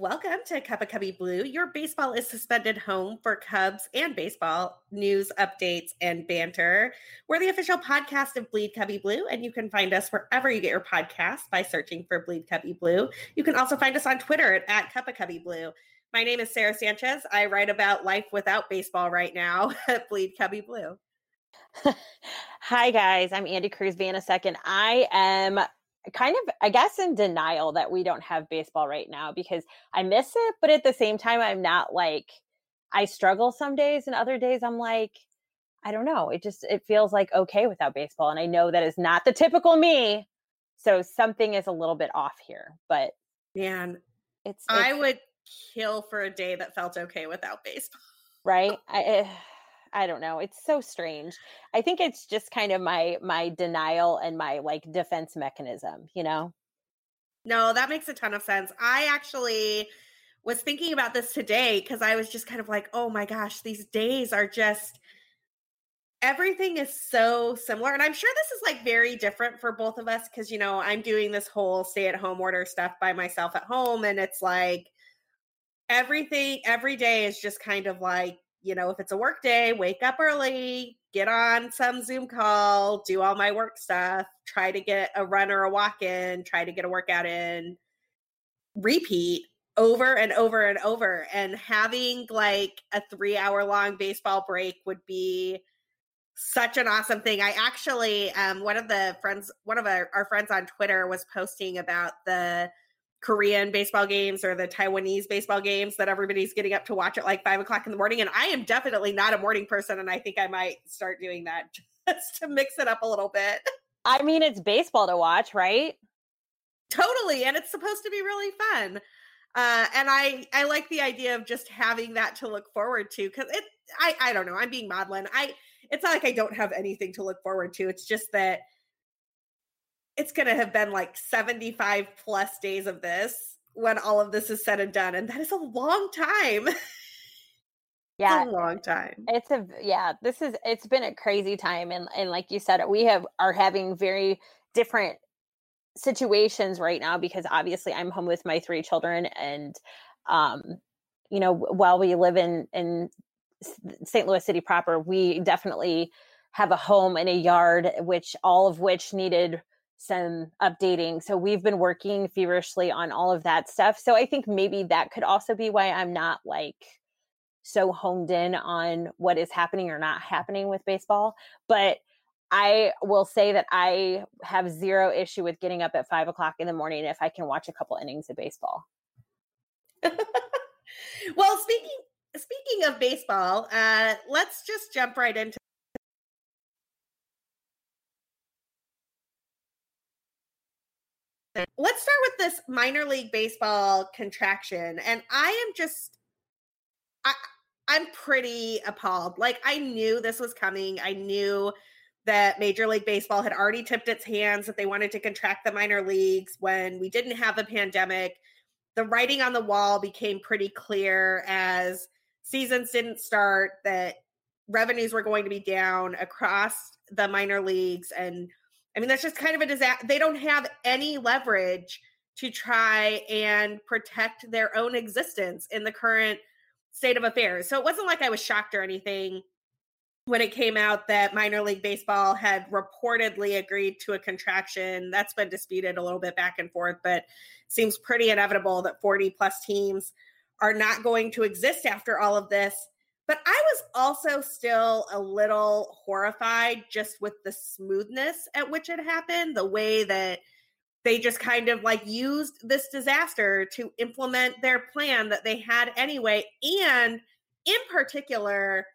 Welcome to Cup of Cubby Blue. Your baseball is suspended home for Cubs and baseball news, updates, and banter. We're the official podcast of Bleed Cubby Blue, and you can find us wherever you get your podcasts by searching for Bleed Cubby Blue. You can also find us on Twitter at, Cup of Cubby Blue. My name is Sara Sanchez. I write about life without baseball right now at Bleed Cubby Blue. Hi guys, I'm Andi Cruz a second I am kind of i guess in denial that we don't have baseball right now because i miss it but at the same time i'm not like i struggle some days and other days i'm like i don't know it just it feels like okay without baseball and i know that is not the typical me so something is a little bit off here but man it's, it's i would kill for a day that felt okay without baseball. Right? I, eh, I don't know. It's so strange. I think it's just kind of my my denial and my like defense mechanism, you know. No, that makes a ton of sense. I actually was thinking about this today because I was just kind of like, "Oh my gosh, these days are just everything is so similar." And I'm sure this is like very different for both of us because you know, I'm doing this whole stay-at-home order stuff by myself at home and it's like everything every day is just kind of like you know, if it's a work day, wake up early, get on some Zoom call, do all my work stuff, try to get a run or a walk in, try to get a workout in, repeat over and over and over. And having like a three hour long baseball break would be such an awesome thing. I actually, um, one of the friends, one of our, our friends on Twitter was posting about the Korean baseball games or the Taiwanese baseball games that everybody's getting up to watch at like five o'clock in the morning. And I am definitely not a morning person. And I think I might start doing that just to mix it up a little bit. I mean, it's baseball to watch, right? Totally. And it's supposed to be really fun. Uh, and I, I like the idea of just having that to look forward to because it, I, I don't know. I'm being maudlin. I, it's not like I don't have anything to look forward to. It's just that it's going to have been like 75 plus days of this when all of this is said and done. And that is a long time. Yeah. A long time. It's a, yeah, this is, it's been a crazy time. And, and like you said, we have, are having very different situations right now because obviously I'm home with my three children and, um, you know, while we live in, in St. Louis City proper, we definitely have a home and a yard, which all of which needed some updating. So we've been working feverishly on all of that stuff. So I think maybe that could also be why I'm not like so honed in on what is happening or not happening with baseball. But I will say that I have zero issue with getting up at five o'clock in the morning if I can watch a couple innings of baseball. well, speaking speaking of baseball, uh, let's just jump right into Let's start with this minor league baseball contraction. And I am just I I'm pretty appalled. Like I knew this was coming. I knew that Major League Baseball had already tipped its hands that they wanted to contract the minor leagues when we didn't have a pandemic. The writing on the wall became pretty clear as seasons didn't start that revenues were going to be down across the minor leagues and I mean, that's just kind of a disaster. They don't have any leverage to try and protect their own existence in the current state of affairs. So it wasn't like I was shocked or anything when it came out that minor league baseball had reportedly agreed to a contraction. That's been disputed a little bit back and forth, but seems pretty inevitable that 40 plus teams are not going to exist after all of this. But I was also still a little horrified just with the smoothness at which it happened, the way that they just kind of like used this disaster to implement their plan that they had anyway. And in particular,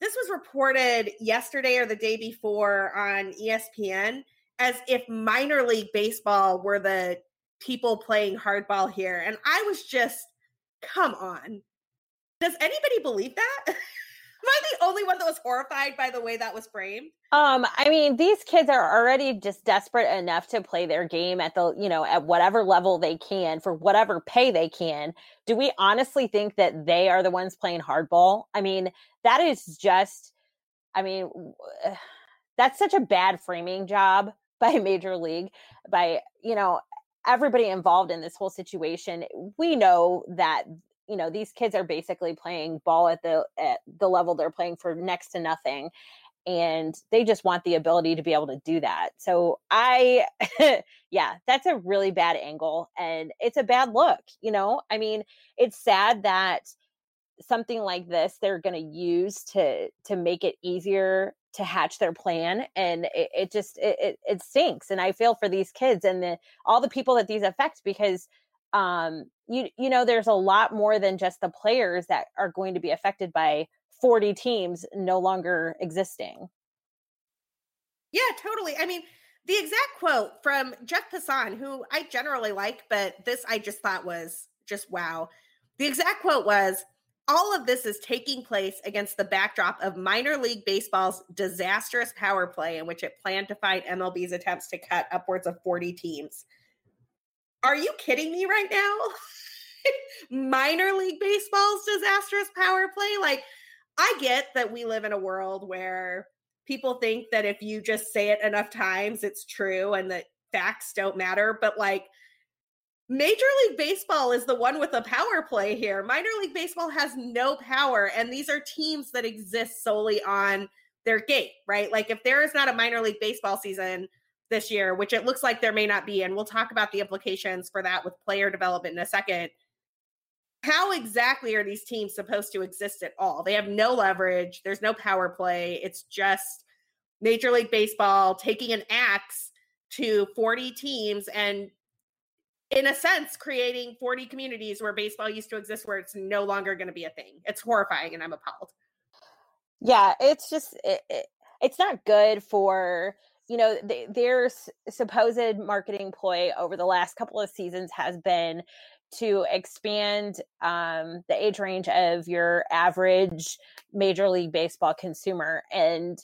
this was reported yesterday or the day before on ESPN as if minor league baseball were the people playing hardball here. And I was just, come on. Does anybody believe that? Am I the only one that was horrified by the way that was framed? Um, I mean, these kids are already just desperate enough to play their game at the, you know, at whatever level they can for whatever pay they can. Do we honestly think that they are the ones playing hardball? I mean, that is just, I mean, that's such a bad framing job by Major League, by, you know, everybody involved in this whole situation. We know that you know these kids are basically playing ball at the at the level they're playing for next to nothing and they just want the ability to be able to do that. So i yeah that's a really bad angle and it's a bad look you know? I mean it's sad that something like this they're going to use to to make it easier to hatch their plan and it, it just it, it, it stinks and i feel for these kids and the all the people that these affect because um you you know there's a lot more than just the players that are going to be affected by 40 teams no longer existing. Yeah totally i mean the exact quote from jeff passan who i generally like but this i just thought was just wow. The exact quote was all of this is taking place against the backdrop of minor league baseball's disastrous power play in which it planned to fight mlb's attempts to cut upwards of 40 teams are you kidding me right now? Minor league baseball's disastrous power play. Like, I get that we live in a world where people think that if you just say it enough times, it's true and that facts don't matter. But like, Major League Baseball is the one with the power play here. Minor League Baseball has no power, and these are teams that exist solely on their gate, right? Like, if there is not a minor league baseball season, this year, which it looks like there may not be. And we'll talk about the implications for that with player development in a second. How exactly are these teams supposed to exist at all? They have no leverage, there's no power play. It's just Major League Baseball taking an axe to 40 teams and in a sense creating 40 communities where baseball used to exist where it's no longer going to be a thing it's horrifying and i'm appalled yeah it's just it, it, it's not good for you know, th- their supposed marketing ploy over the last couple of seasons has been to expand um, the age range of your average Major League Baseball consumer. And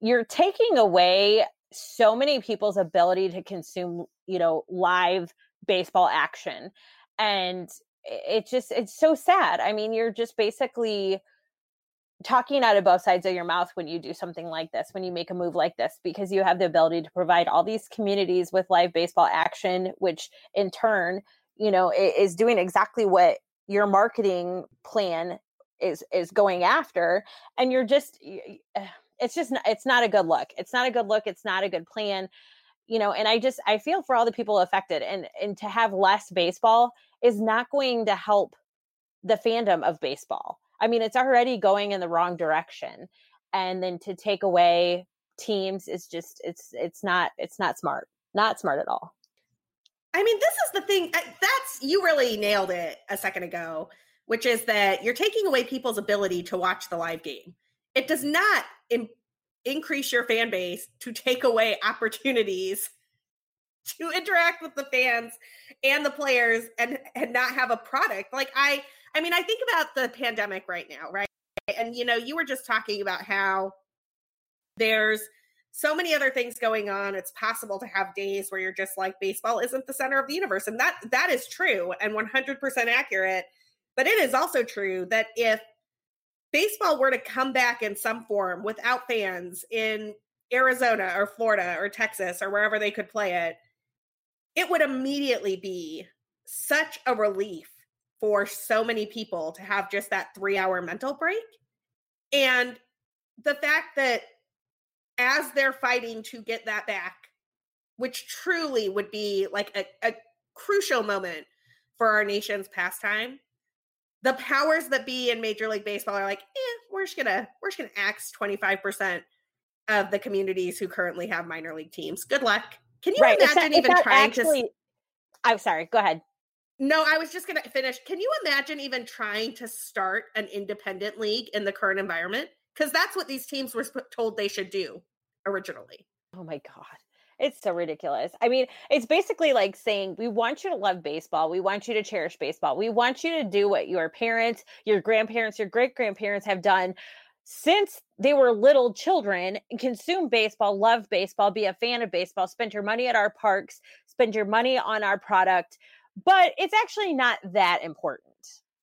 you're taking away so many people's ability to consume, you know, live baseball action. And it just, it's so sad. I mean, you're just basically talking out of both sides of your mouth when you do something like this, when you make a move like this, because you have the ability to provide all these communities with live baseball action, which in turn, you know, is doing exactly what your marketing plan is is going after and you're just it's just it's not a good look. It's not a good look. It's not a good plan you know and i just i feel for all the people affected and and to have less baseball is not going to help the fandom of baseball I mean, it's already going in the wrong direction. And then to take away teams is just it's it's not it's not smart. Not smart at all. I mean, this is the thing that's you really nailed it a second ago, which is that you're taking away people's ability to watch the live game. It does not in, increase your fan base to take away opportunities to interact with the fans and the players and and not have a product. Like I I mean, I think about the pandemic right now, right? And you know, you were just talking about how there's so many other things going on. It's possible to have days where you're just like baseball isn't the center of the universe and that that is true and 100% accurate. But it is also true that if baseball were to come back in some form without fans in Arizona or Florida or Texas or wherever they could play it, it would immediately be such a relief for so many people to have just that three hour mental break. And the fact that as they're fighting to get that back, which truly would be like a, a crucial moment for our nation's pastime, the powers that be in Major League Baseball are like, eh, we're just gonna we're just gonna axe 25% of the communities who currently have minor league teams. Good luck. Can you right. imagine even trying actually, to I'm sorry, go ahead. No, I was just going to finish. Can you imagine even trying to start an independent league in the current environment? because that's what these teams were told they should do originally. Oh my God. It's so ridiculous. I mean, it's basically like saying, we want you to love baseball. We want you to cherish baseball. We want you to do what your parents, your grandparents, your great grandparents have done since they were little children consume baseball, love baseball, be a fan of baseball, spend your money at our parks, spend your money on our product. But it's actually not that important.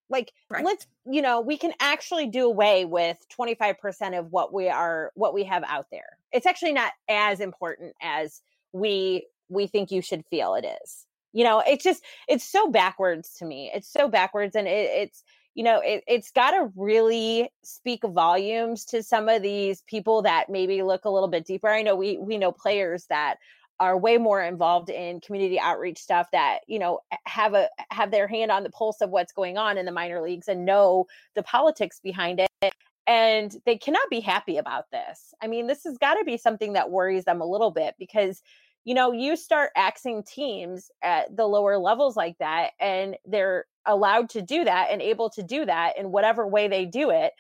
Like, right. let's, you know, we can actually do away with 25% of what we are, what we have out there. It's actually not as important as we, we think you should feel it is. You know, it's just, it's so backwards to me. It's so backwards. And it, it's, you know, it, it's got to really speak volumes to some of these people that maybe look a little bit deeper. I know we, we know players that are way more involved in community outreach stuff that you know have a have their hand on the pulse of what's going on in the minor leagues and know the politics behind it and they cannot be happy about this. I mean this has got to be something that worries them a little bit because you know you start axing teams at the lower levels like that and they're allowed to do that and able to do that in whatever way they do it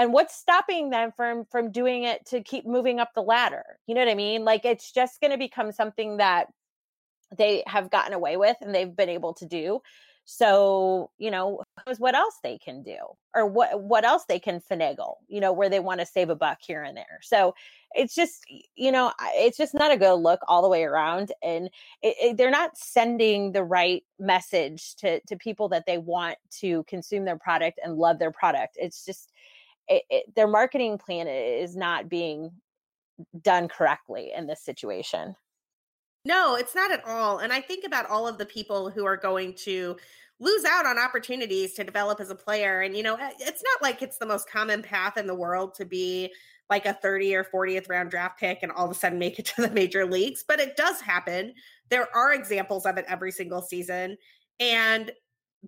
and what's stopping them from from doing it to keep moving up the ladder? You know what i mean? Like it's just going to become something that they have gotten away with and they've been able to do. So you know what else they can do or what what else they can finagle you know where they want to save a buck here and there. So it's just you know it's just not a good look all the way around and it, it, they're not sending the right message to to people that they want to consume their product and love their product. It's just it, their marketing plan is not being done correctly in this situation. No, it's not at all. And I think about all of the people who are going to lose out on opportunities to develop as a player. And, you know, eh, it's not like it's the most common path in the world to be like a 30 or 40th round draft pick and all of a sudden make it to the major leagues, but it does happen. There are examples of it every single season. And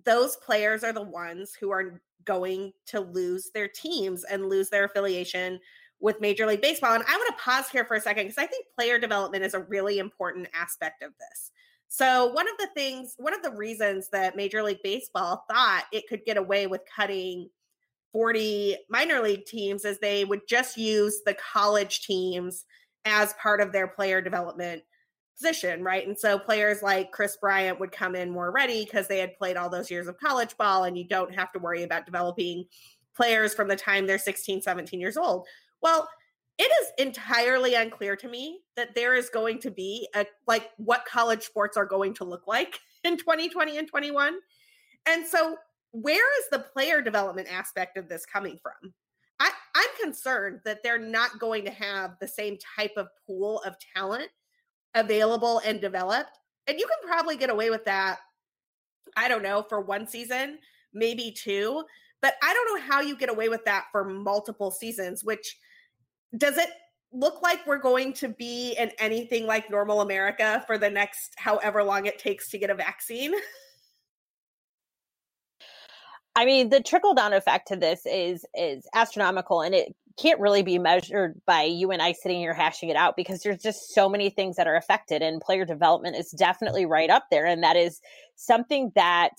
those players are the ones who are going to lose their teams and lose their affiliation with Major League Baseball. And I want to pause here for a second because I think player development is a really important aspect of this. So, one of the things, one of the reasons that Major League Baseball thought it could get away with cutting 40 minor league teams is they would just use the college teams as part of their player development position, right? And so players like Kris Bryant would come in more ready because they had played all those years of college ball, and you don't have to worry about developing players from the time they're 16, 17 years old. Well, it is entirely unclear to me that there is going to be a like what college sports are going to look like in 2020 and 21. And so where is the player development aspect of this coming from? I, I'm concerned that they're not going to have the same type of pool of talent available and developed. And you can probably get away with that, I don't know, for one season, maybe two. But I don't know how you get away with that for multiple seasons, which does it look like we're going to be in anything like normal America for the next however long it takes to get a vaccine? I mean, the trickle down effect to this is is astronomical, and it can't really be measured by you and I sitting here hashing it out because there's just so many things that are affected and player development is definitely mm-hmm. right up there and that is something that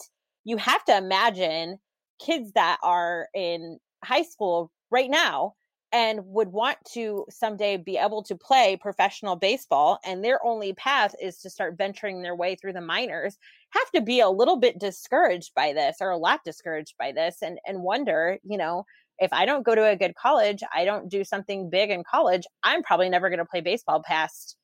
you have to imagine kids that are in high school right now and would want to someday be able to play professional baseball and their only path is to start venturing their way through the minors have to be a little bit discouraged by this or a lot discouraged by this and and wonder you know if I don't go to a good college, I don't do something big in college, I'm probably never going to play baseball past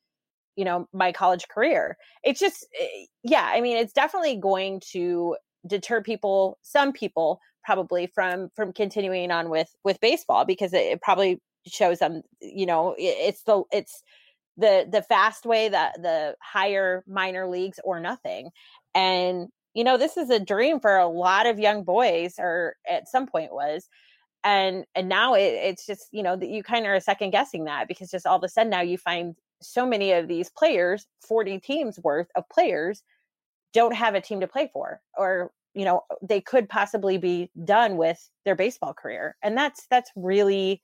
you know my college career. It's just eh, yeah, I mean it's definitely going to deter people, some people probably from from continuing on with with baseball because it, it probably shows them you know it, it's the it's the the fast way the the higher minor leagues or nothing and you know this is a dream for a lot of young boys or at some point was and and now it, it's just you know that you kind of are second guessing that because just all of a sudden now you find so many of these players 40 teams worth of players don't have a team to play for or you know they could possibly be done with their baseball career and that's that's really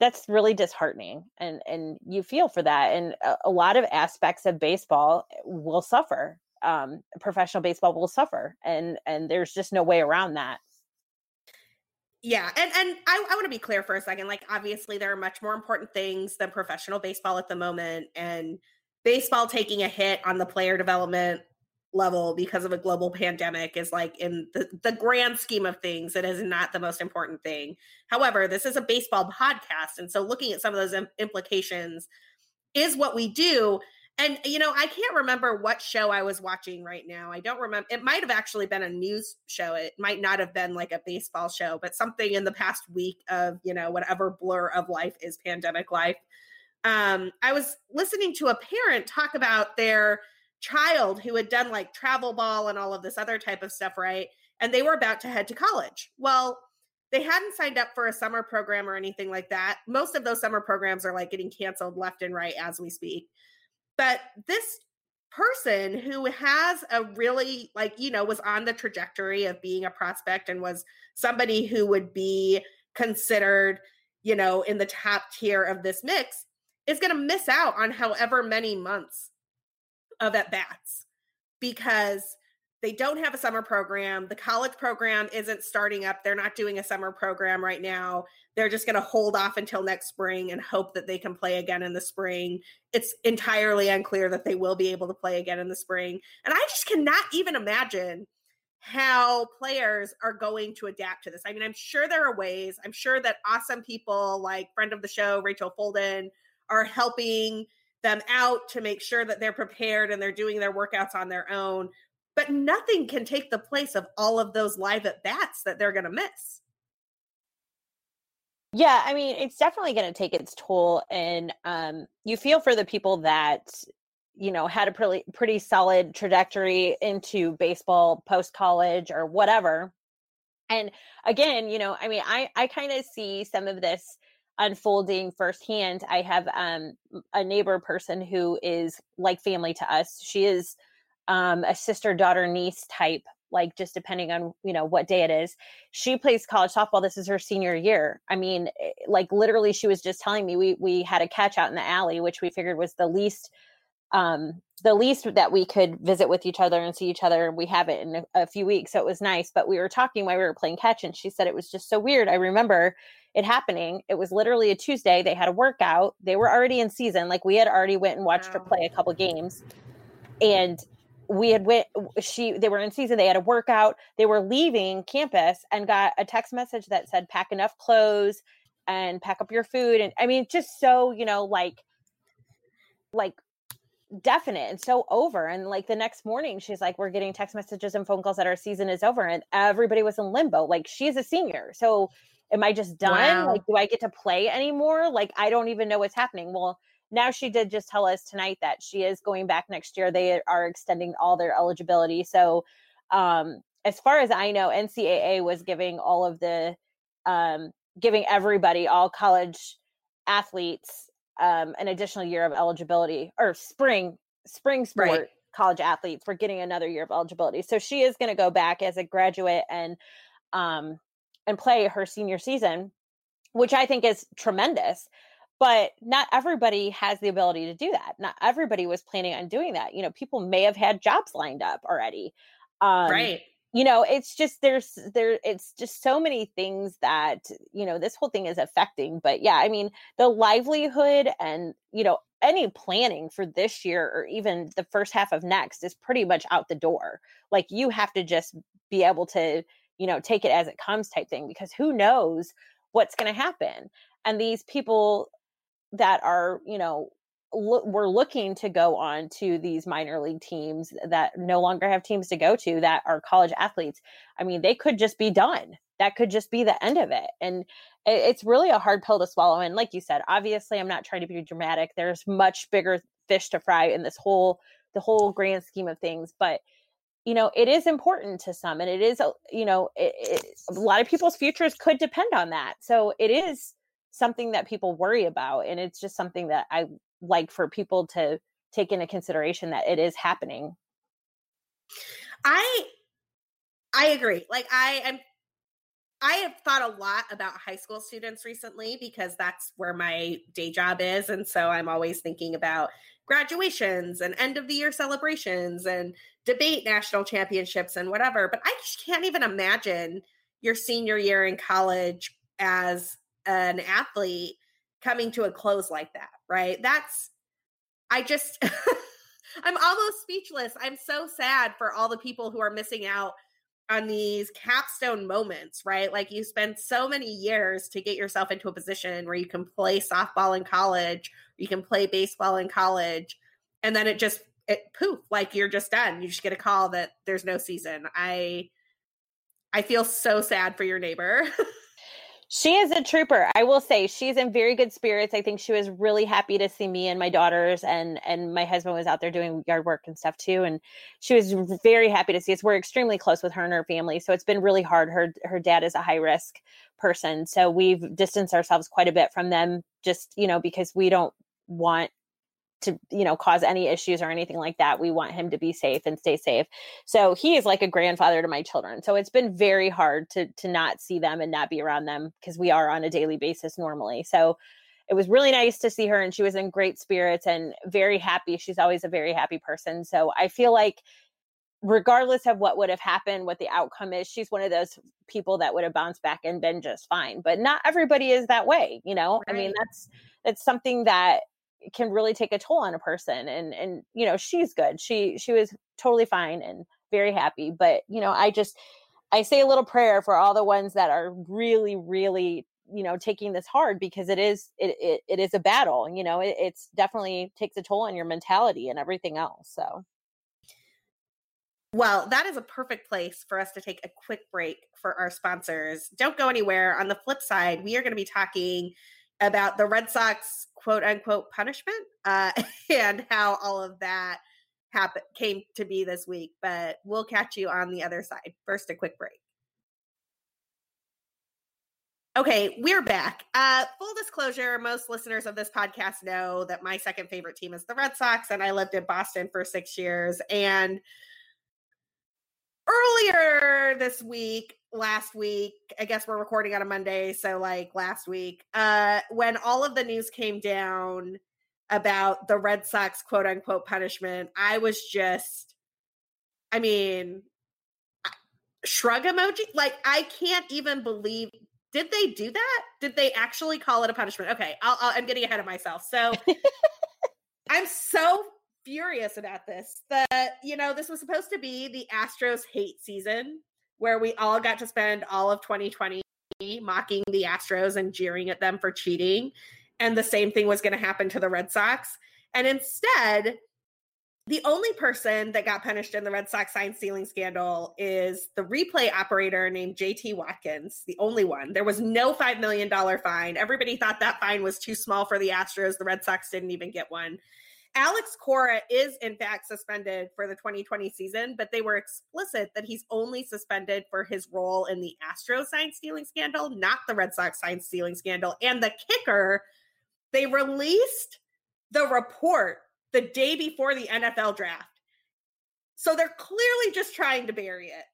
that's really disheartening and and you feel for that and a, a lot of aspects of baseball will suffer um professional baseball will suffer and and there's just no way around that Yeah, and and I, I want to be clear for a second. Like, obviously, there are much more important things than professional baseball at the moment, and baseball taking a hit on the player development level because of a global pandemic is like in the, the grand scheme of things it is not the most important thing however this is a baseball podcast and so looking at some of those Im- implications is what we do and you know i can't remember what show i was watching right now i don't remember it might have actually been a news show it might not have been like a baseball show but something in the past week of you know whatever blur of life is pandemic life um i was listening to a parent talk about their child who had done like travel ball and all of this other type of stuff right and they were about to head to college. Well they hadn't signed up for a summer program or anything like that. Most of those summer programs are like getting canceled left and right as we speak but this person who has a really like you know was on the trajectory of being a prospect and was somebody who would be considered you know in the top tier of this mix is going to miss out on however many months of at bats because they don't have a summer program. The college program isn't starting up. They're not doing a summer program right now. They're just going to hold off until next spring and hope that they can play again in the spring. It's entirely unclear that they will be able to play again in the spring. And I just cannot even imagine how players are going to adapt to this. I mean, I'm sure there are ways. I'm sure that awesome people like friend of the show, Rachel Folden, are helping them out to make sure that they're prepared and they're doing their workouts on their own but nothing can take the place of all of those live at bats that they're going to miss. Yeah, I mean, it's definitely going to take its toll, and um, you feel for the people that you know had a pretty pretty solid trajectory into baseball post college or whatever. And again, you know, I mean, I I kind of see some of this unfolding firsthand. I have um, a neighbor person who is like family to us. She is um, a sister daughter niece type like just depending on you know what day it is. She plays college softball this is her senior year. I mean eh, like literally she was just telling me we we had a catch out in the alley which we figured was the least um the least that we could visit with each other and see each other. And we have it in a, a few weeks so it was nice but we were talking while we were playing catch and she said it was just so weird. I remember it happening. It was literally a tuesday. They had a workout. They were already in season. Like we had already went and watched wow. her play a couple games. And we had went she they were in season they had a workout they were leaving campus and got a text message that said pack enough clothes and pack up your food. And i mean just so you know like like definite and so over. And like the next morning she's like we're getting text messages and phone calls that our season is over and everybody was in limbo. Like she's a senior so am i just done wow. like do i get to play anymore like i don't even know what's happening well now she did just tell us tonight that she is going back next year. They are extending all their eligibility. So, um, as far as I know, NCAA was giving all of the, um, giving everybody, all college athletes, um, an additional year of eligibility or spring, spring sport. Right. college athletes were getting another year of eligibility so she is going to go back as a graduate and um and play her senior season which i think is tremendous but not everybody has the ability to do that. Not everybody was planning on doing that you know people may have had jobs lined up already um, right. you know it's just there's there it's just so many things that you know this whole thing is affecting but yeah i mean the livelihood and you know any planning for this year or even the first half of next is pretty much out the door. Like you have to just be able to you know take it as it comes type thing because who knows what's going to happen. And these people that are you know look, we're looking to go on to these minor league teams that no longer have teams to go to that are college athletes i mean they could just be done. That could just be the end of it. And it's really a hard pill to swallow. And like you said obviously i'm not trying to be dramatic. There's much bigger fish to fry in this whole the whole grand scheme of things. But you know it is important to some and it is you know it, it, a lot of people's futures could depend on that. So it is something that people worry about and it's just something that i like for people to take into consideration that it is happening. I i agree. Like i am i have thought a lot about high school students recently because that's where my day job is and so i'm always thinking about graduations and end of the year celebrations and debate national championships and whatever but i just can't even imagine your senior year in college as an athlete coming to a close like that, right? That's, I just, I'm almost speechless. I'm so sad for all the people who are missing out on these capstone moments, right? Like you spend so many years to get yourself into a position where you can play softball in college, you can play baseball in college, and then it just it poof, like you're just done. You just get a call that there's no season. I I feel so sad for your neighbor. She is a trooper. I will say she's in very good spirits. I think she was really happy to see me and my daughters and and my husband was out there doing yard work and stuff too and she was very happy to see us. We're extremely close with her and her family, so it's been really hard. Her her dad is a high risk person, so we've distanced ourselves quite a bit from them just, you know, because we don't want to you know cause any issues or anything like that we want him to be safe and stay safe. So he is like a grandfather to my children so it's been very hard to to not see them and not be around them because we are on a daily basis normally. So it was really nice to see her and she was in great spirits and very happy. She's always a very happy person so i feel like regardless of what would have happened what the outcome is she's one of those people that would have bounced back and been just fine but not everybody is that way you know? Right. i mean that's it's something that can really take a toll on a person and and you know she's good she she was totally fine and very happy but you know i just i say a little prayer for all the ones that are really really you know taking this hard because it is it it, it is a battle you know it, it's definitely takes a toll on your mentality and everything else so well, that is a perfect place for us to take a quick break for our sponsors. Don't go anywhere. On the flip side, we are going to be talking about the Red Sox quote unquote punishment uh, and how all of that happened came to be this week. But we'll catch you on the other side. First, a quick break. Okay, we're back. Uh, full disclosure: most listeners of this podcast know that my second favorite team is the Red Sox, and I lived in Boston for six years. And earlier this week, last week, I guess we're recording on a Monday, so like last week, uh, when all of the news came down about the Red Sox quote unquote punishment, I was just, I mean, shrug emoji. Like, I can't even believe. Did they do that? Did they actually call it a punishment? Okay, I'll, I'll, I'm getting ahead of myself. So I'm so furious about this. That, you know, this was supposed to be the Astros hate season where we all got to spend all of 2020 mocking the Astros and jeering at them for cheating. And the same thing was going to happen to the Red Sox. And instead, the only person that got punished in the Red Sox sign stealing scandal is the replay operator named JT Watkins, the only one. There was no $5 million fine. Everybody thought that fine was too small for the Astros. The Red Sox didn't even get one. Alex Cora is in fact suspended for the 2020 season, but they were explicit that he's only suspended for his role in the Astro sign stealing scandal, not the Red Sox sign stealing scandal. And the kicker, they released the report the day before the NFL draft. So they're clearly just trying to bury it.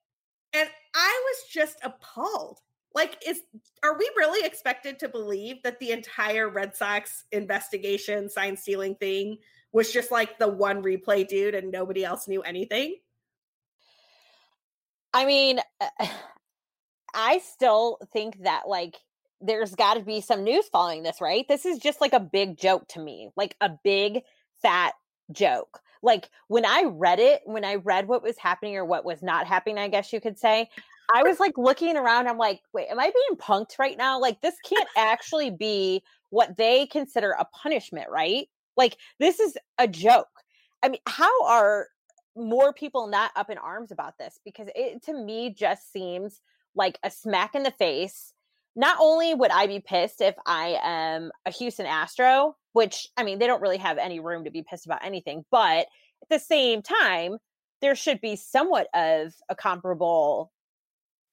And I was just appalled. Like, is are we really expected to believe that the entire Red Sox investigation, sign stealing thing was just like the one replay dude and nobody else knew anything? I mean, uh, I still think that like there's got to be some news following this, right? This is just like a big joke to me, like a big fat joke. Like when I read it, when I read what was happening or what was not happening, I guess you could say, I was like looking around. I'm like, wait, am I being punked right now? Like this can't actually be what they consider a punishment, right? Like this is a joke. I mean, how are more people not up in arms about this? Because it to me just seems like a smack in the face. Not only would I be pissed if I am a Houston Astro, which I mean, they don't really have any room to be pissed about anything, but at the same time, there should be somewhat of a comparable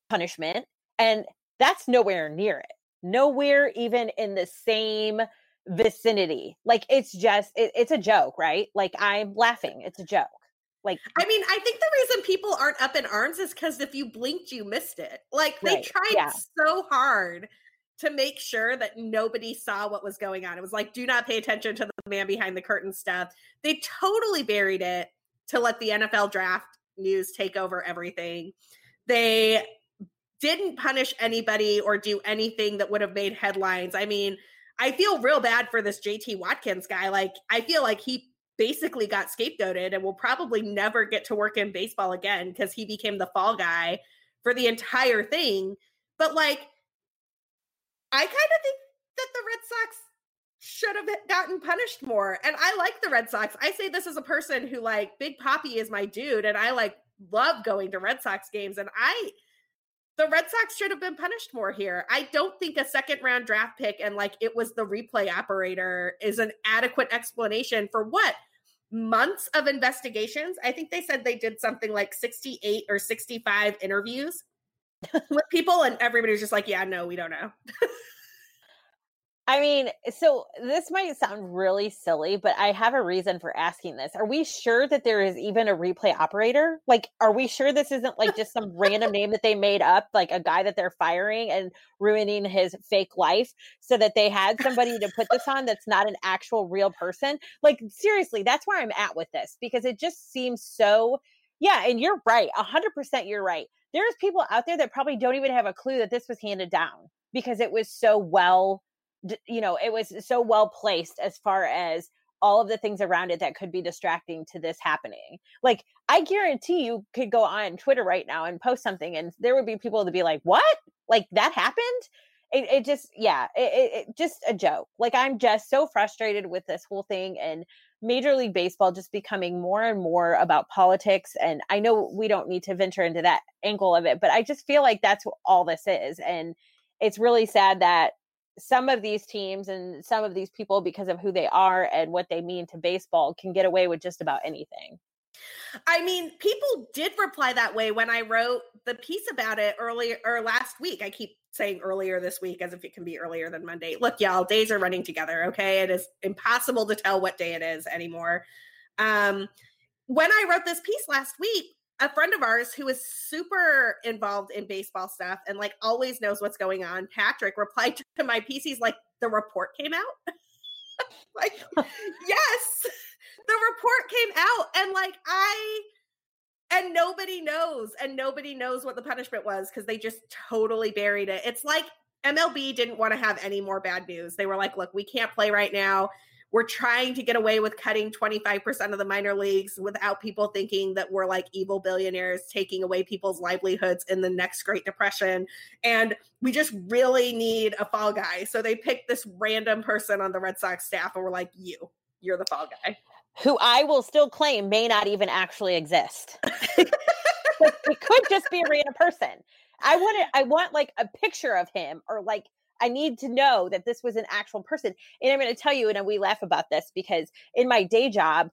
punishment. And that's nowhere near it. Nowhere even in the same vicinity. Like it's just it, it's a joke, right? Like I'm laughing. It's a joke. Like I mean, I think the reason people aren't up in arms is because if you blinked, you missed it. Like they right. tried yeah. so hard to make sure that nobody saw what was going on. It was like, do not pay attention to the man behind the curtain stuff. They totally buried it to let the NFL draft news take over everything. They didn't punish anybody or do anything that would have made headlines. I mean, I feel real bad for this JT Watkins guy. Like, I feel like he basically got scapegoated and will probably never get to work in baseball again because he became the fall guy for the entire thing. But like, I kind of think that the Red Sox should have gotten punished more. And I like the Red Sox. I say this as a person who like Big Poppy is my dude and I like love going to Red Sox games and I the Red Sox should have been punished more here. I don't think a second round draft pick and like it was the replay operator is an adequate explanation for what months of investigations. I think they said they did something like 68 or 65 interviews with people and everybody was just like, yeah, no, we don't know. I mean, so this might sound really silly, but I have a reason for asking this. Are we sure that there is even a replay operator? Like, are we sure this isn't like just some random name that they made up, like a guy that they're firing and ruining his fake life so that they had somebody to put this on that's not an actual real person? Like, seriously, that's where I'm at with this because it just seems so. Yeah, and you're right. 100% you're right. There's people out there that probably don't even have a clue that this was handed down because it was so well you know, it was so well placed as far as all of the things around it that could be distracting to this happening. Like, I guarantee you could go on Twitter right now and post something, and there would be people to be like, "What? Like that happened?" It, it just, yeah, it, it just a joke. Like, I'm just so frustrated with this whole thing and Major League Baseball just becoming more and more about politics. And I know we don't need to venture into that angle of it, but I just feel like that's all this is. And it's really sad that some of these teams and some of these people because of who they are and what they mean to baseball can get away with just about anything. I mean, people did reply that way when I wrote the piece about it earlier or last week. I keep saying earlier this week as if it can be earlier than Monday. Look, y'all, days are running together, okay? It is impossible to tell what day it is anymore. Um when I wrote this piece last week, a friend of ours who is super involved in baseball stuff and like always knows what's going on, Patrick, replied to my piece. He's like, the report came out. like, yes, the report came out. And like, I, and nobody knows, and nobody knows what the punishment was because they just totally buried it. It's like MLB didn't want to have any more bad news. They were like, look, we can't play right now we're trying to get away with cutting 25% of the minor leagues without people thinking that we're like evil billionaires taking away people's livelihoods in the next Great Depression. And we just really need a fall guy. So they picked this random person on the Red Sox staff and we're like, you, you're the fall guy. Who I will still claim may not even actually exist. it could just be a random person. I want I want like a picture of him or like I need to know that this was an actual person. And I'm going to tell you, and we laugh about this because in my day job,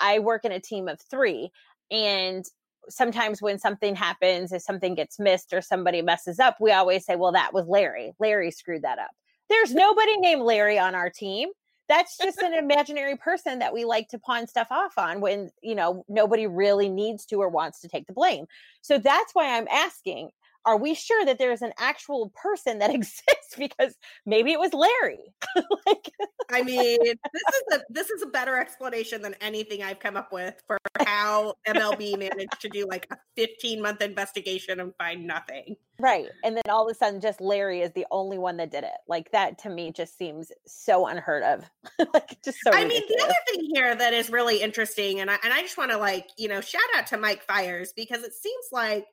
I work in a team of three. And sometimes when something happens, if something gets missed or somebody messes up, we always say, well, that was Larry. Larry screwed that up. There's nobody named Larry on our team. That's just an imaginary person that we like to pawn stuff off on when, you know, nobody really needs to or wants to take the blame. So that's why I'm asking are we sure that there's an actual person that exists? Because maybe it was larry. Like i mean this is a this is a better explanation than anything i've come up with for how mlb managed to do like a 15 month investigation and find nothing. Right and then all of a sudden just larry is the only one that did it. Like that to me just seems so unheard of. Like just so i ridiculous. mean the other thing here that is really interesting and I, and I just want to like you know shout out to mike fiers because it seems like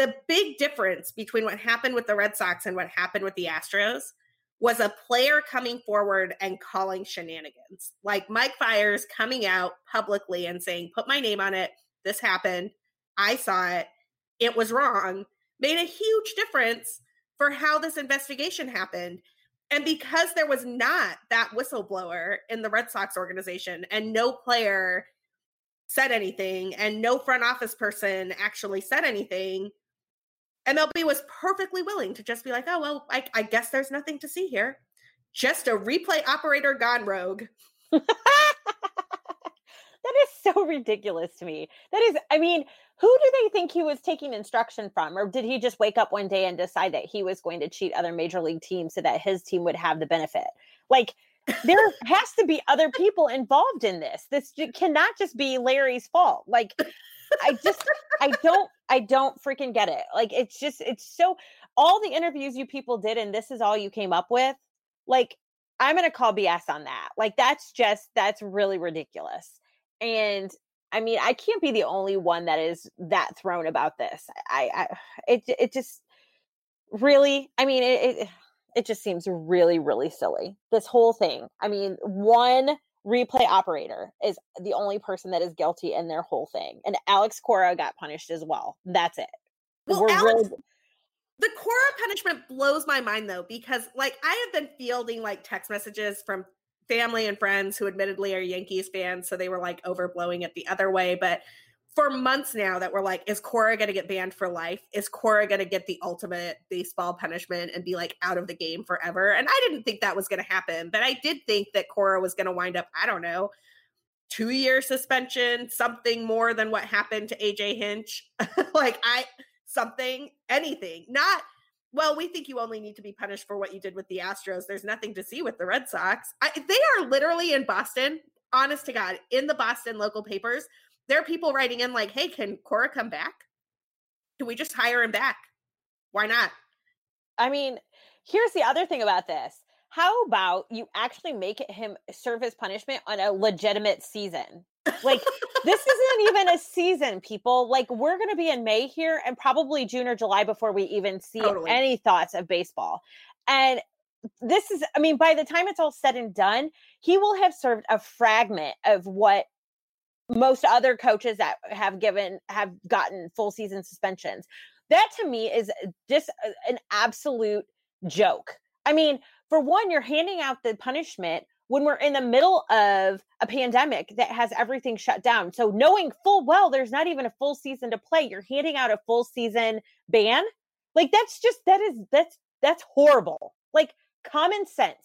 the big difference between what happened with the Red Sox and what happened with the Astros was a player coming forward and calling shenanigans. Like Mike Fiers coming out publicly and saying, put my name on it. This happened. I saw it. It was wrong. Made a huge difference for how this investigation happened. And because there was not that whistleblower in the Red Sox organization and no player said anything and no front office person actually said anything, MLB was perfectly willing to just be like, oh, well, I, I guess there's nothing to see here. Just a replay operator gone rogue. that is so ridiculous to me. That is, I mean, who do they think he was taking instruction from? Or did he just wake up one day and decide that he was going to cheat other major league teams so that his team would have the benefit? Like, there has to be other people involved in this. This cannot just be Larry's fault. Like, I just I don't I don't freaking get it. Like it's just it's so all the interviews you people did and this is all you came up with. Like I'm going to call BS on that. Like that's just that's really ridiculous. And I mean, I can't be the only one that is that thrown about this. I, I it it just really. I mean, it, it it just seems really really silly. This whole thing. I mean, one replay operator is the only person that is guilty in their whole thing, and Alex Cora got punished as well. That's it. Well, We're Alex, really... the Cora punishment blows my mind though because like I have been fielding like text messages from family and friends who admittedly are Yankees fans, so they were like overblowing it the other way. But for months now, that we're like, is Cora going to get banned for life? Is Cora going to get the ultimate baseball punishment and be like out of the game forever? And I didn't think that was going to happen, but I did think that Cora was going to wind up, I don't know, two year suspension, something more than what happened to AJ Hinch. like, I, something, anything, not well, we think you only need to be punished for what you did with the Astros. There's nothing to see with the Red Sox. I, they are literally in Boston, honest to God, in the Boston local papers. There are people writing in like, hey, can Cora come back? Can we just hire him back? Why not? I mean, here's the other thing about this. How about you actually make him serve his punishment on a legitimate season? Like this isn't even a season, people. Like we're going to be in May here and probably June or July before we even see totally. any thoughts of baseball. And this is I mean by the time it's all said and done, he will have served a fragment of what most other coaches that have given have gotten full season suspensions. That to me is just an absolute joke. I mean, for one, you're handing out the punishment when we're in the middle of a pandemic that has everything shut down. So knowing full well there's not even a full season to play, you're handing out a full season ban. Like that's just that is that's that's horrible. Like common sense.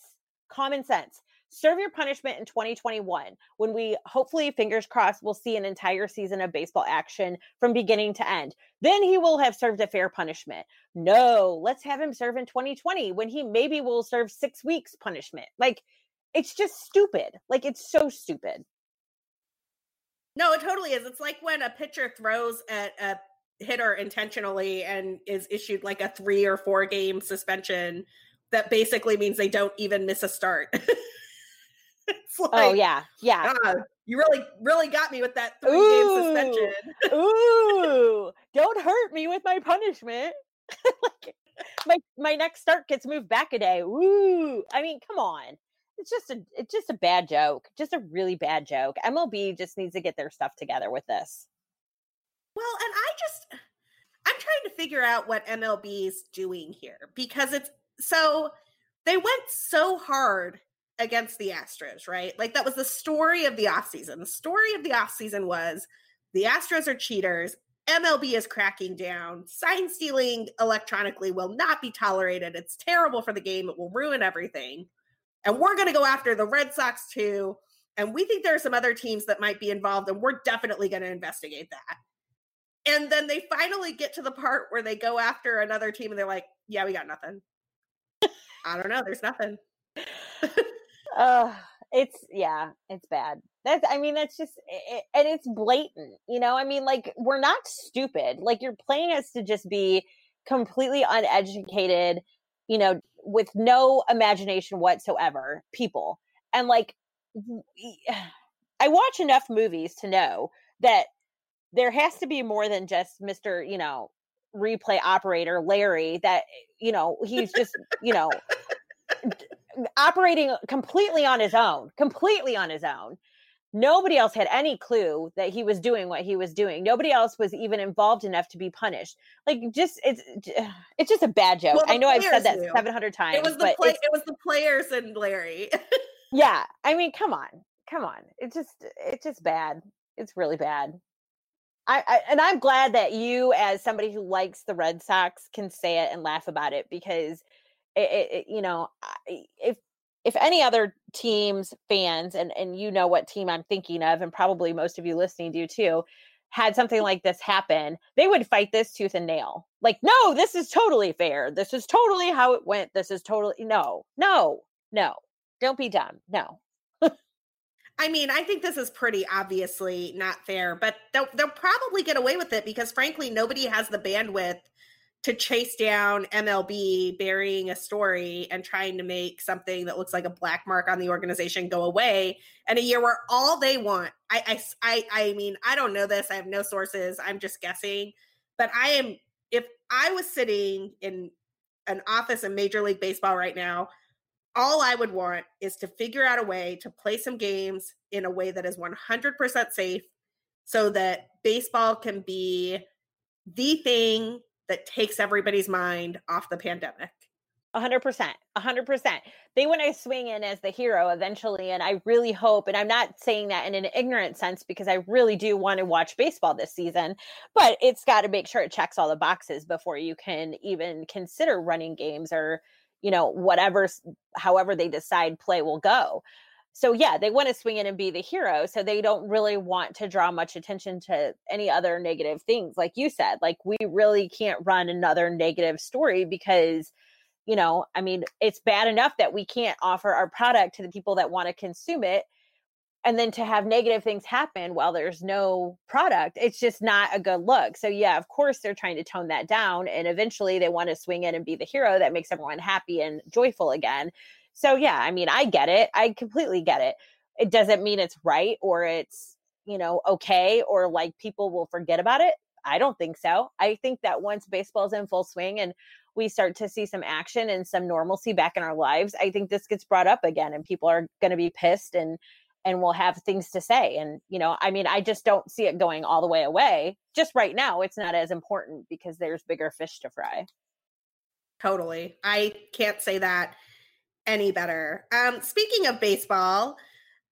Common sense. Serve your punishment in 2021 when we hopefully fingers crossed will see an entire season of baseball action from beginning to end. Then he will have served a fair punishment. No, let's have him serve in 2020 when he maybe will serve 6 weeks punishment. Like it's just stupid. Like it's so stupid. No, it totally is. It's like when a pitcher throws at a hitter intentionally and is issued like a three or four game suspension that basically means they don't even miss a start. like, oh yeah, yeah. Uh, you really, really got me with that three Ooh. game suspension. Ooh, don't hurt me with my punishment. like my my next start gets moved back a day. Ooh, I mean, come on it's just a it's just a bad joke just a really bad joke mlb just needs to get their stuff together with this well and i just i'm trying to figure out what mlb is doing here because it's so they went so hard against the astros right like that was the story of the offseason the story of the offseason was the astros are cheaters MLB is cracking down. Sign stealing electronically will not be tolerated. It's terrible for the game. It will ruin everything and we're going to go after the Red Sox too. And we think there are some other teams that might be involved, and we're definitely going to investigate that. And then they finally get to the part where they go after another team and they're like, yeah, we got nothing. I don't know. There's nothing. uh, it's, yeah, it's bad. That's, I mean, that's just, it, and it's blatant, you know? I mean, like, we're not stupid. Like, you're playing us to just be completely uneducated, you know, with no imagination whatsoever people. And like, I watch enough movies to know that there has to be more than just Mr. You know, replay operator Larry that, you know, he's just, you know, operating completely on his own, completely on his own. Nobody else had any clue that he was doing what he was doing. Nobody else was even involved enough to be punished. Like just it's it's just a bad joke. Well, i know i've said that 700 times it was the play, it was the players and larry. Yeah i mean come on come on. It's just it's just bad. It's really bad. I, I and i'm glad that you as somebody who likes the red sox can say it and laugh about it because it, it, you know if if any other teams fans and and you know what team I'm thinking of and probably most of you listening do too had something like this happen they would fight this tooth and nail. Like no this is totally fair. This is totally how it went. This is totally no no no. Don't be dumb. No. I mean, I think this is pretty obviously not fair, but they'll, they'll probably get away with it because, frankly, nobody has the bandwidth to chase down MLB burying a story and trying to make something that looks like a black mark on the organization go away in a year where all they want. I, I, I, I mean, I don't know this. I have no sources. I'm just guessing, but I am. If I was sitting in an office in Major League Baseball right now, all I would want is to figure out a way to play some games in a way that is 100% safe so that baseball can be the thing that takes everybody's mind off the pandemic. 100%. 100%. They want to swing in as the hero eventually. And I really hope, and I'm not saying that in an ignorant sense because I really do want to watch baseball this season, but it's got to make sure it checks all the boxes before you can even consider running games or you know, whatever, however they decide play will go. So yeah, they want to swing in and be the hero. So they don't really want to draw much attention to any other negative things. Like you said, like we really can't run another negative story because, you know, I mean, it's bad enough that we can't offer our product to the people that want to consume it and then to have negative things happen while there's no product it's just not a good look so yeah of course they're trying to tone that down and eventually they want to swing in and be the hero that makes everyone happy and joyful again so yeah i mean i get it i completely get it it doesn't mean it's right or it's you know okay or like people will forget about it i don't think so i think that once baseball's in full swing and we start to see some action and some normalcy back in our lives i think this gets brought up again and people are going to be pissed and and will have things to say. And, you know, I mean, I just don't see it going all the way away. Just right now, it's not as important because there's bigger fish to fry. Totally. I can't say that any better. Um, speaking of baseball,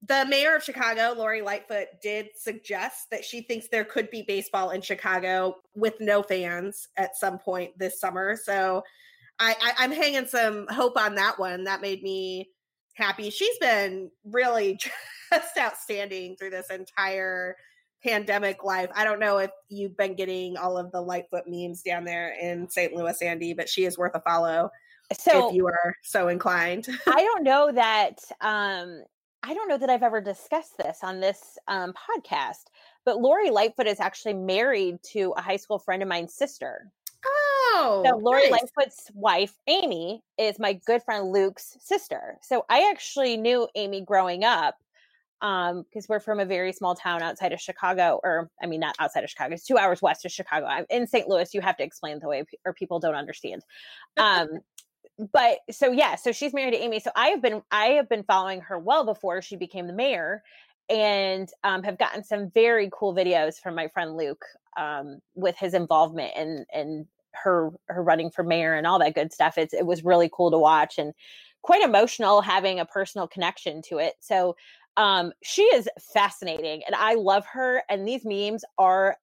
the mayor of Chicago, Lori Lightfoot, did suggest that she thinks there could be baseball in Chicago with no fans at some point this summer. So I, I, I'm hanging some hope on that one. That made me happy. She's been really just outstanding through this entire pandemic life. I don't know if you've been getting all of the Lightfoot memes down there in St. Louis, Andi, but she is worth a follow. So if you are so inclined. I don't know that um I don't know that I've ever discussed this on this um, podcast, but Lori Lightfoot is actually married to a high school friend of mine's sister. Oh, so Lori nice. Lightfoot's wife, Amy, is my good friend Luke's sister. So I actually knew Amy growing up um because we're from a very small town outside of chicago or i mean not outside of chicago it's two hours west of chicago I'm in st louis you have to explain the way or people don't understand um but so yeah so she's married to amy so i have been i have been following her well before she became the mayor and um, have gotten some very cool videos from my friend luke um, with his involvement and and her her running for mayor and all that good stuff it's it was really cool to watch and quite emotional having a personal connection to it so um, she is fascinating and I love her. And these memes are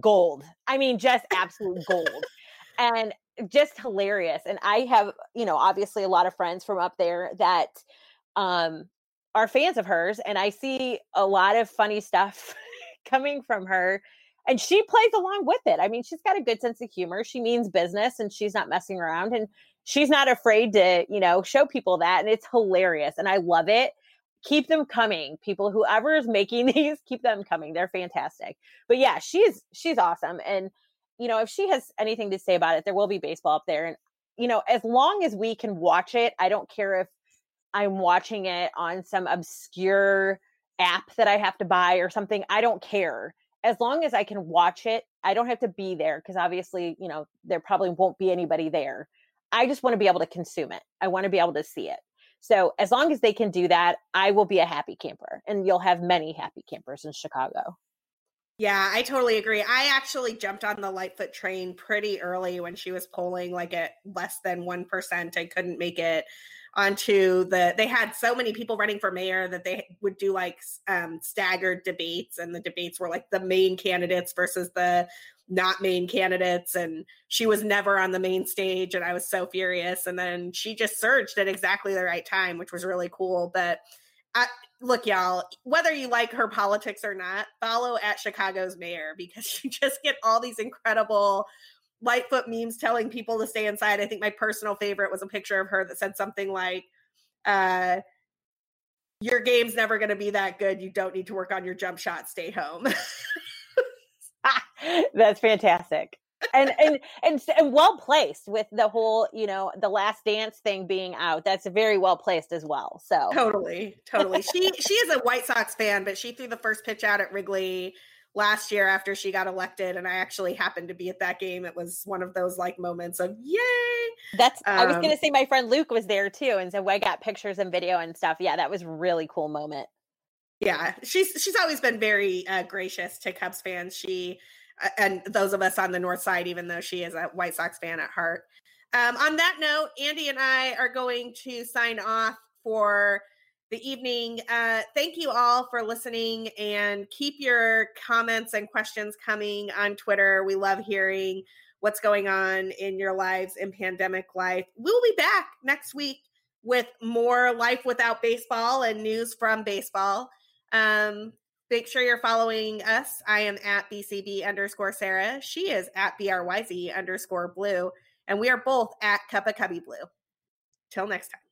gold. I mean, just absolute gold. And just hilarious. And I have, you know, obviously a lot of friends from up there that um are fans of hers. And I see a lot of funny stuff coming from her. And she plays along with it. I mean, she's got a good sense of humor. She means business and she's not messing around. And she's not afraid to, you know, show people that. And it's hilarious. And I love it keep them coming. People, whoever is making these, keep them coming. They're fantastic. But yeah, she's she's awesome. And you know, if she has anything to say about it, there will be baseball up there. And you know, as long as we can watch it, I don't care if I'm watching it on some obscure app that I have to buy or something. I don't care. As long as I can watch it, I don't have to be there because obviously, you know, there probably won't be anybody there. I just want to be able to consume it. I want to be able to see it. So as long as they can do that, I will be a happy camper and you'll have many happy campers in Chicago. Yeah, I totally agree. I actually jumped on the Lightfoot train pretty early when she was polling like at less than 1%. I couldn't make it onto the they had so many people running for mayor that they would do like um staggered debates and the debates were like the main candidates versus the not main candidates and she was never on the main stage and I was so furious and then she just surged at exactly the right time which was really cool but I, look y'all whether you like her politics or not follow at Chicago's mayor because you just get all these incredible Lightfoot memes telling people to stay inside. I think my personal favorite was a picture of her that said something like uh your game's never going to be that good. You don't need to work on your jump shot. Stay home. That's fantastic. And, and and and well placed with the whole you know the last dance thing being out that's very well placed as well so. Totally totally. She she is a white sox fan but she threw the first pitch out at wrigley last year after she got elected and i actually happened to be at that game. It was one of those like moments of yay! That's um, i was gonna um say my friend luke was there too and so i got pictures and video and stuff. Yeah that was really cool moment. Yeah she's she's always been very uh, gracious to cubs fans. She and those of us on the north side, even though she is a White Sox fan at heart. Um, on that note, Andi and I are going to sign off for the evening. Uh, thank you all for listening and keep your comments and questions coming on Twitter. We love hearing what's going on in your lives in pandemic life. We'll be back next week with more Life Without Baseball and news from baseball. Um, Make sure you're following us. I am at BCB underscore Sara. She is at BRYZ underscore blue. And we are both at Cup of Cubby Blue. Till next time.